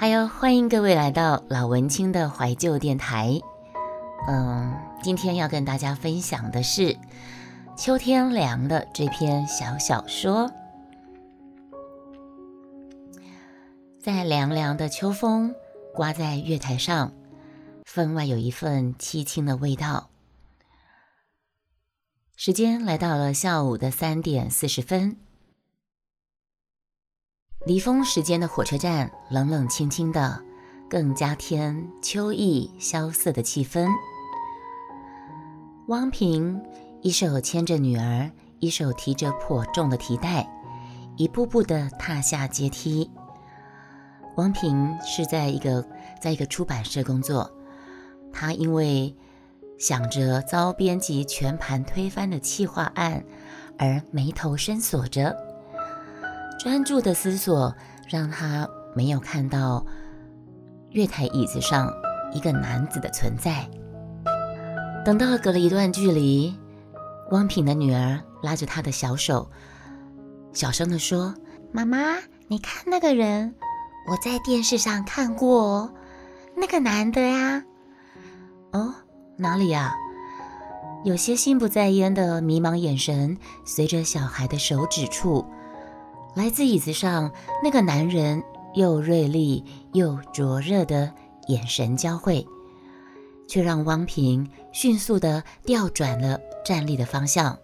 还有欢迎各位来到老文青的怀旧电台。嗯，今天要跟大家分享的是秋天凉的这篇小小说。在凉凉的秋风刮在月台上，分外有一份凄清的味道。时间来到了下午的三点四十分。离峰时间的火车站，冷冷清清的，更加添秋意萧瑟的气氛。汪平一手牵着女儿，一手提着颇重的提袋，一步步的踏下阶梯。汪平是在一个在一个出版社工作，他因为想着遭编辑全盘推翻的企划案而眉头深锁着。专注的思索让他没有看到月台椅子上一个男子的存在。等到隔了一段距离，汪平的女儿拉着他的小手，小声地说：“妈妈，你看那个人，我在电视上看过，那个男的呀。”“哦，哪里呀？”有些心不在焉的迷茫眼神随着小孩的手指处。来自椅子上那个男人又锐利又灼热的眼神交汇，却让汪平迅速地调转了站立的方向，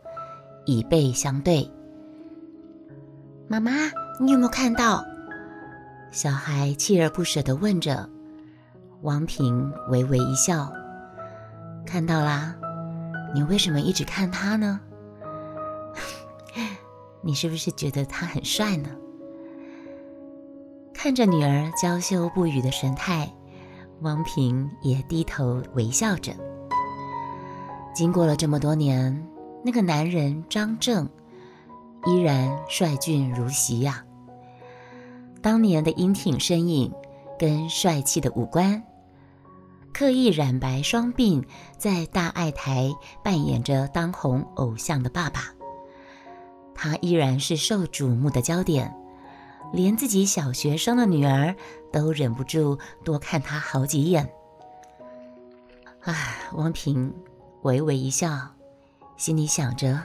以背相对。妈妈，你有没有看到？小孩锲而不舍地问着。汪平微微一笑：“看到啦。你为什么一直看他呢？”你是不是觉得他很帅呢？看着女儿娇羞不语的神态，汪平也低头微笑着。经过了这么多年，那个男人张正依然帅俊如昔呀。当年的英挺身影跟帅气的五官，刻意染白双鬓，在大爱台扮演着当红偶像的爸爸。他依然是受瞩目的焦点，连自己小学生的女儿都忍不住多看他好几眼。唉，汪平微微一笑，心里想着，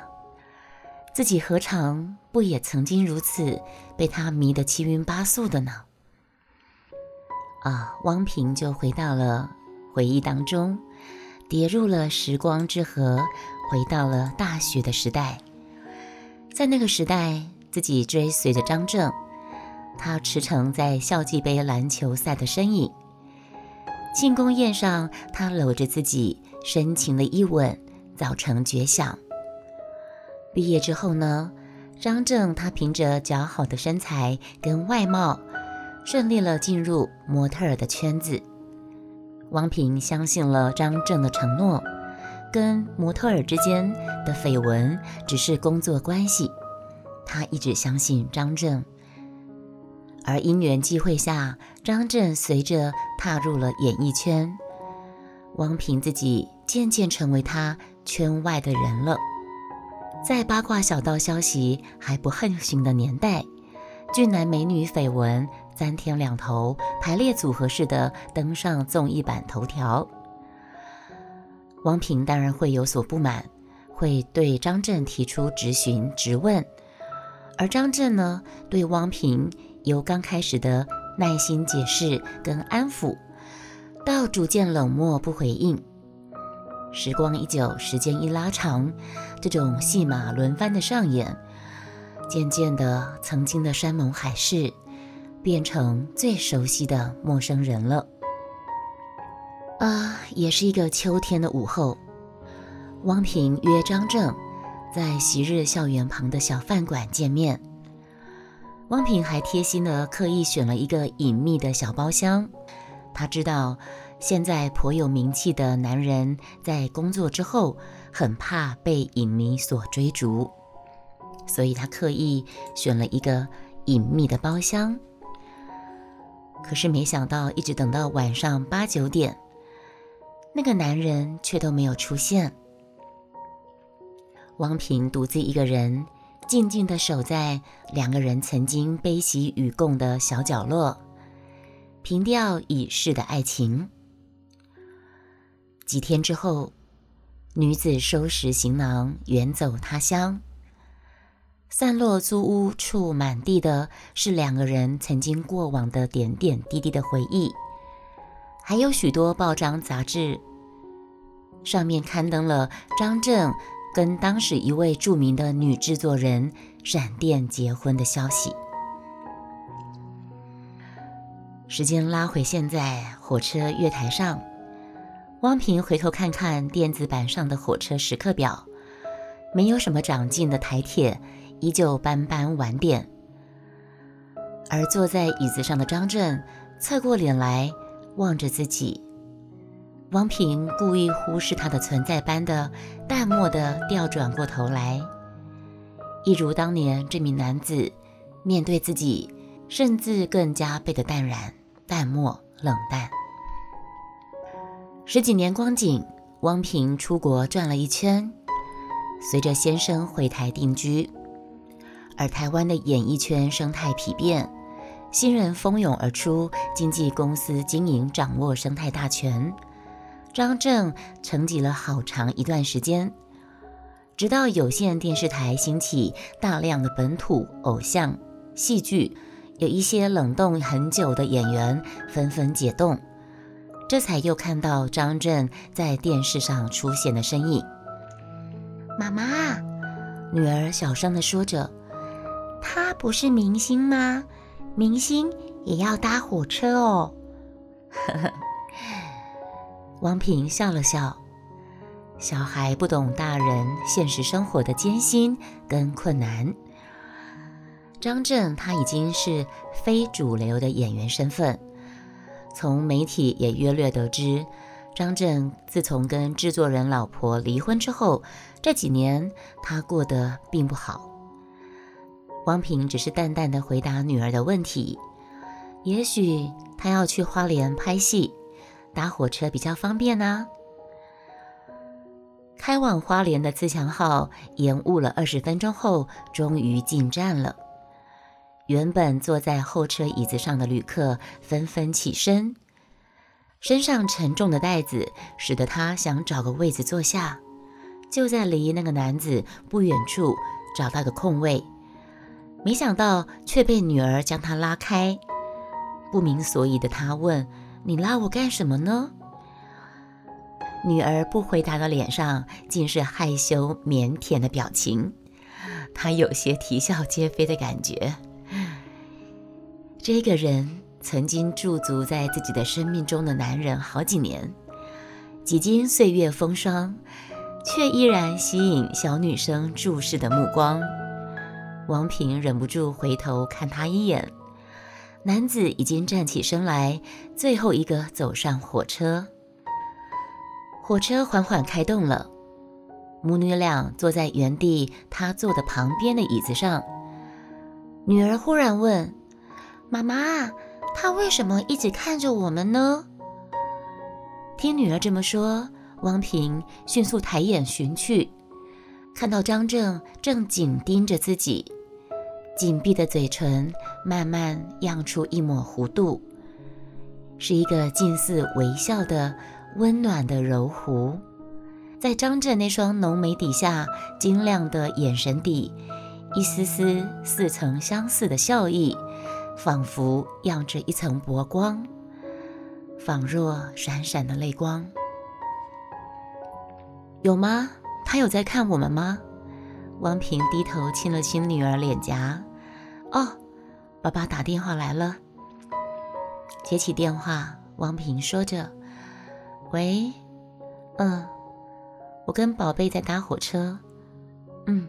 自己何尝不也曾经如此被他迷得七晕八素的呢？啊，汪平就回到了回忆当中，跌入了时光之河，回到了大学的时代。在那个时代，自己追随着张正，他驰骋在校际杯篮球赛的身影。庆功宴上，他搂着自己，深情的一吻，早成绝响。毕业之后呢，张正他凭着姣好的身材跟外貌，顺利了进入模特儿的圈子。王平相信了张正的承诺。跟模特儿之间的绯闻只是工作关系，他一直相信张震。而因缘际会下，张震随着踏入了演艺圈，汪平自己渐渐成为他圈外的人了。在八卦小道消息还不横行的年代，俊男美女绯闻三天两头，排列组合式的登上综艺版头条。汪平当然会有所不满，会对张震提出质询、质问，而张震呢，对汪平由刚开始的耐心解释跟安抚，到逐渐冷漠不回应。时光一久，时间一拉长，这种戏码轮番的上演，渐渐的，曾经的山盟海誓，变成最熟悉的陌生人了。啊，也是一个秋天的午后，汪平约张正在昔日校园旁的小饭馆见面。汪平还贴心的刻意选了一个隐秘的小包厢，他知道现在颇有名气的男人在工作之后很怕被影迷所追逐，所以他刻意选了一个隐秘的包厢。可是没想到，一直等到晚上八九点。那个男人却都没有出现。汪平独自一个人，静静地守在两个人曾经悲喜与共的小角落，凭吊已逝的爱情。几天之后，女子收拾行囊远走他乡。散落租屋处满地的是两个人曾经过往的点点滴滴的回忆，还有许多报章杂志，上面刊登了张震跟当时一位著名的女制作人闪电结婚的消息。时间拉回现在，火车月台上，汪平回头看看电子版上的火车时刻表，没有什么长进的台铁。依旧斑斑晚点，而坐在椅子上的张震侧过脸来望着自己。汪平故意忽视他的存在般的淡漠的调转过头来，一如当年这名男子面对自己，甚至更加倍的淡然、淡漠、冷淡。十几年光景，汪平出国转了一圈，随着先生回台定居。而台湾的演艺圈生态疲变，新人蜂拥而出，经纪公司经营掌握生态大权。张震沉寂了好长一段时间，直到有线电视台兴起大量的本土偶像戏剧，有一些冷冻很久的演员纷纷解冻，这才又看到张震在电视上出现的身影。妈妈，女儿小声地说着。他不是明星吗？明星也要搭火车哦。呵 呵王平笑了笑，小孩不懂大人现实生活的艰辛跟困难。张震他已经是非主流的演员身份，从媒体也约略得知，张震自从跟制作人老婆离婚之后，这几年他过得并不好。汪平只是淡淡的回答女儿的问题。也许他要去花莲拍戏，搭火车比较方便呢。开往花莲的自强号延误了二十分钟后，终于进站了。原本坐在候车椅子上的旅客纷纷起身，身上沉重的袋子使得他想找个位子坐下。就在离那个男子不远处找到个空位。没想到却被女儿将他拉开，不明所以的他问：“你拉我干什么呢？”女儿不回答的脸上尽是害羞腼腆的表情，他有些啼笑皆非的感觉。这个人曾经驻足在自己的生命中的男人好几年，几经岁月风霜，却依然吸引小女生注视的目光。王平忍不住回头看他一眼，男子已经站起身来，最后一个走上火车。火车缓缓开动了，母女俩坐在原地，他坐的旁边的椅子上。女儿忽然问：“妈妈，他为什么一直看着我们呢？”听女儿这么说，汪平迅速抬眼寻去。看到张正正紧盯着自己，紧闭的嘴唇慢慢漾出一抹弧度，是一个近似微笑的温暖的柔弧。在张震那双浓眉底下，晶亮的眼神底，一丝丝似曾相似的笑意，仿佛漾着一层薄光，仿若闪闪的泪光。有吗？他有在看我们吗？汪平低头亲了亲女儿脸颊。哦，爸爸打电话来了。接起电话，汪平说着：“喂，嗯，我跟宝贝在搭火车。嗯，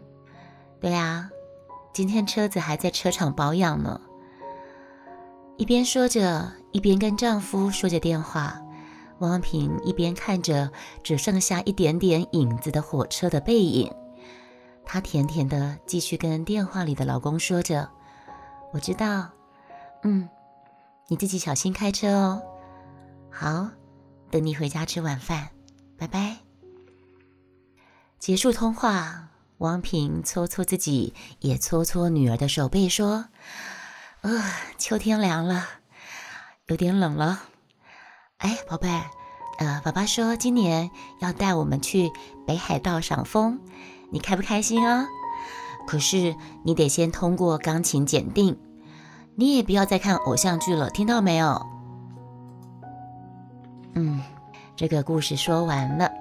对啊，今天车子还在车厂保养呢。”一边说着，一边跟丈夫说着电话。汪平一边看着只剩下一点点影子的火车的背影，她甜甜的继续跟电话里的老公说着：“我知道，嗯，你自己小心开车哦。好，等你回家吃晚饭，拜拜。”结束通话，汪平搓搓自己，也搓搓女儿的手背，说：“啊，秋天凉了，有点冷了。哎，宝贝，呃，爸爸说今年要带我们去北海道赏枫，你开不开心啊？可是你得先通过钢琴检定，你也不要再看偶像剧了，听到没有？嗯，这个故事说完了。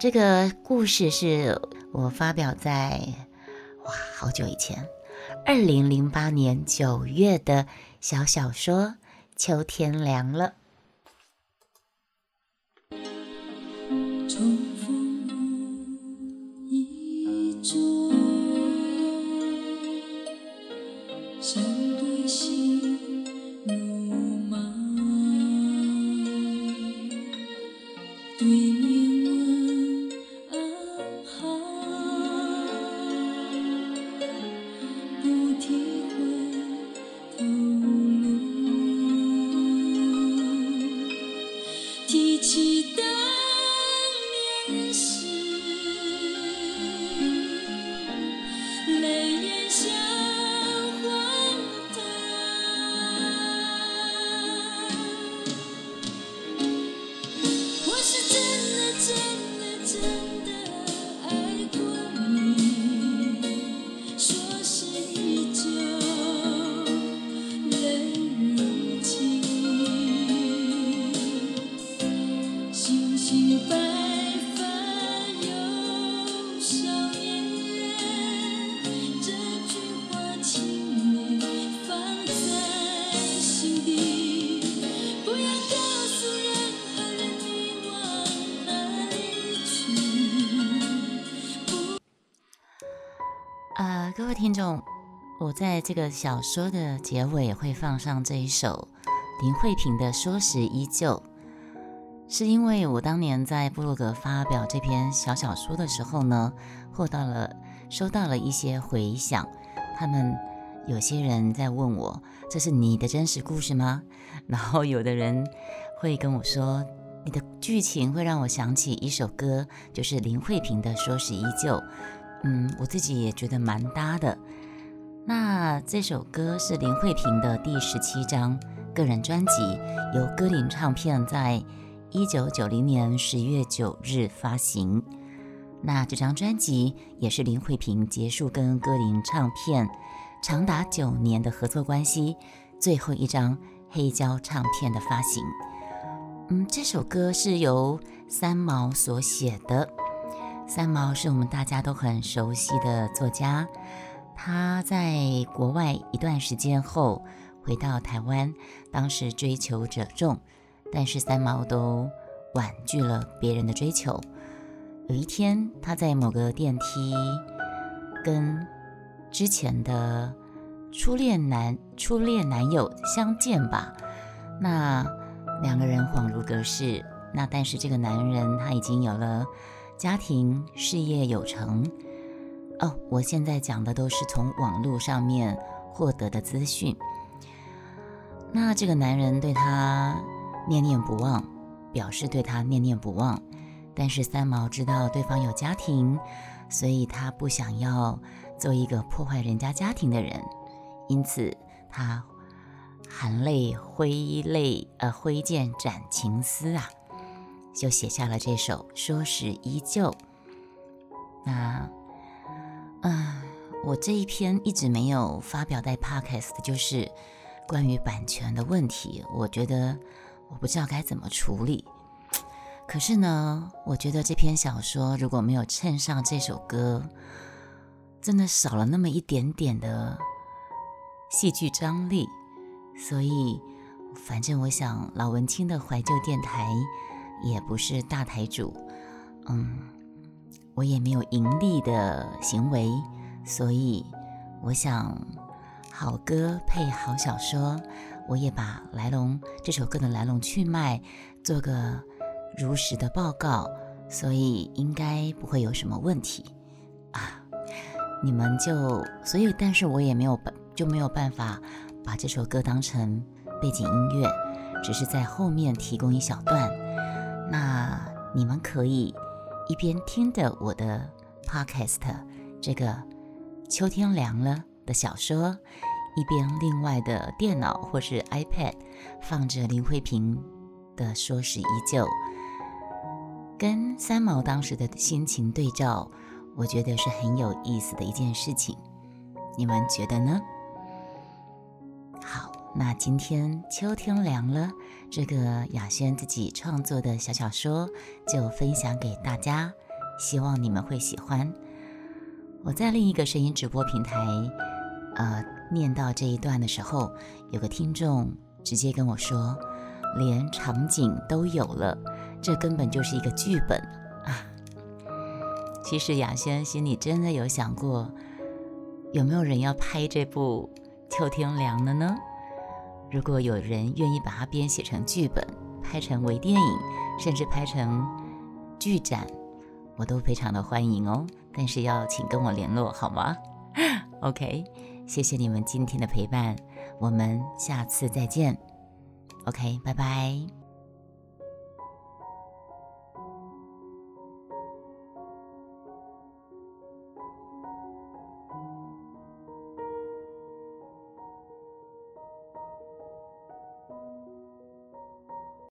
这个故事是我发表在哇好久以前，二零零八年九月的小小说《秋天凉了》。重逢无意中。听众，我在这个小说的结尾会放上这一首林慧萍的《说时依旧》，是因为我当年在布洛格发表这篇小小说的时候呢，获到了收到了一些回响，他们有些人在问我，这是你的真实故事吗？然后有的人会跟我说，你的剧情会让我想起一首歌，就是林慧萍的《说时依旧》。嗯，我自己也觉得蛮搭的。那这首歌是林慧萍的第十七张个人专辑，由歌林唱片在一九九零年十月九日发行。那这张专辑也是林慧萍结束跟歌林唱片长达九年的合作关系最后一张黑胶唱片的发行。嗯，这首歌是由三毛所写的。三毛是我们大家都很熟悉的作家，他在国外一段时间后回到台湾，当时追求者众，但是三毛都婉拒了别人的追求。有一天，他在某个电梯跟之前的初恋男初恋男友相见吧，那两个人恍如隔世。那但是这个男人他已经有了。家庭事业有成哦，我现在讲的都是从网络上面获得的资讯。那这个男人对他念念不忘，表示对他念念不忘。但是三毛知道对方有家庭，所以他不想要做一个破坏人家家庭的人，因此他含泪挥泪，呃，挥剑斩情丝啊。就写下了这首《说时依旧》。那，嗯，我这一篇一直没有发表在 Podcast，就是关于版权的问题。我觉得我不知道该怎么处理。可是呢，我觉得这篇小说如果没有衬上这首歌，真的少了那么一点点的戏剧张力。所以，反正我想老文青的怀旧电台。也不是大台主，嗯，我也没有盈利的行为，所以我想好歌配好小说，我也把来龙这首歌的来龙去脉做个如实的报告，所以应该不会有什么问题啊。你们就所以，但是我也没有办就没有办法把这首歌当成背景音乐，只是在后面提供一小段。你们可以一边听着我的 podcast 这个秋天凉了的小说，一边另外的电脑或是 iPad 放着林慧萍的《说是依旧》，跟三毛当时的心情对照，我觉得是很有意思的一件事情。你们觉得呢？好，那今天秋天凉了，这个雅轩自己创作的小小说就分享给大家，希望你们会喜欢。我在另一个声音直播平台，呃，念到这一段的时候，有个听众直接跟我说，连场景都有了，这根本就是一个剧本啊！其实雅轩心里真的有想过，有没有人要拍这部《秋天凉了》呢？如果有人愿意把它编写成剧本，拍成微电影，甚至拍成剧展，我都非常的欢迎哦。但是要请跟我联络好吗？OK，谢谢你们今天的陪伴，我们下次再见。OK，拜拜。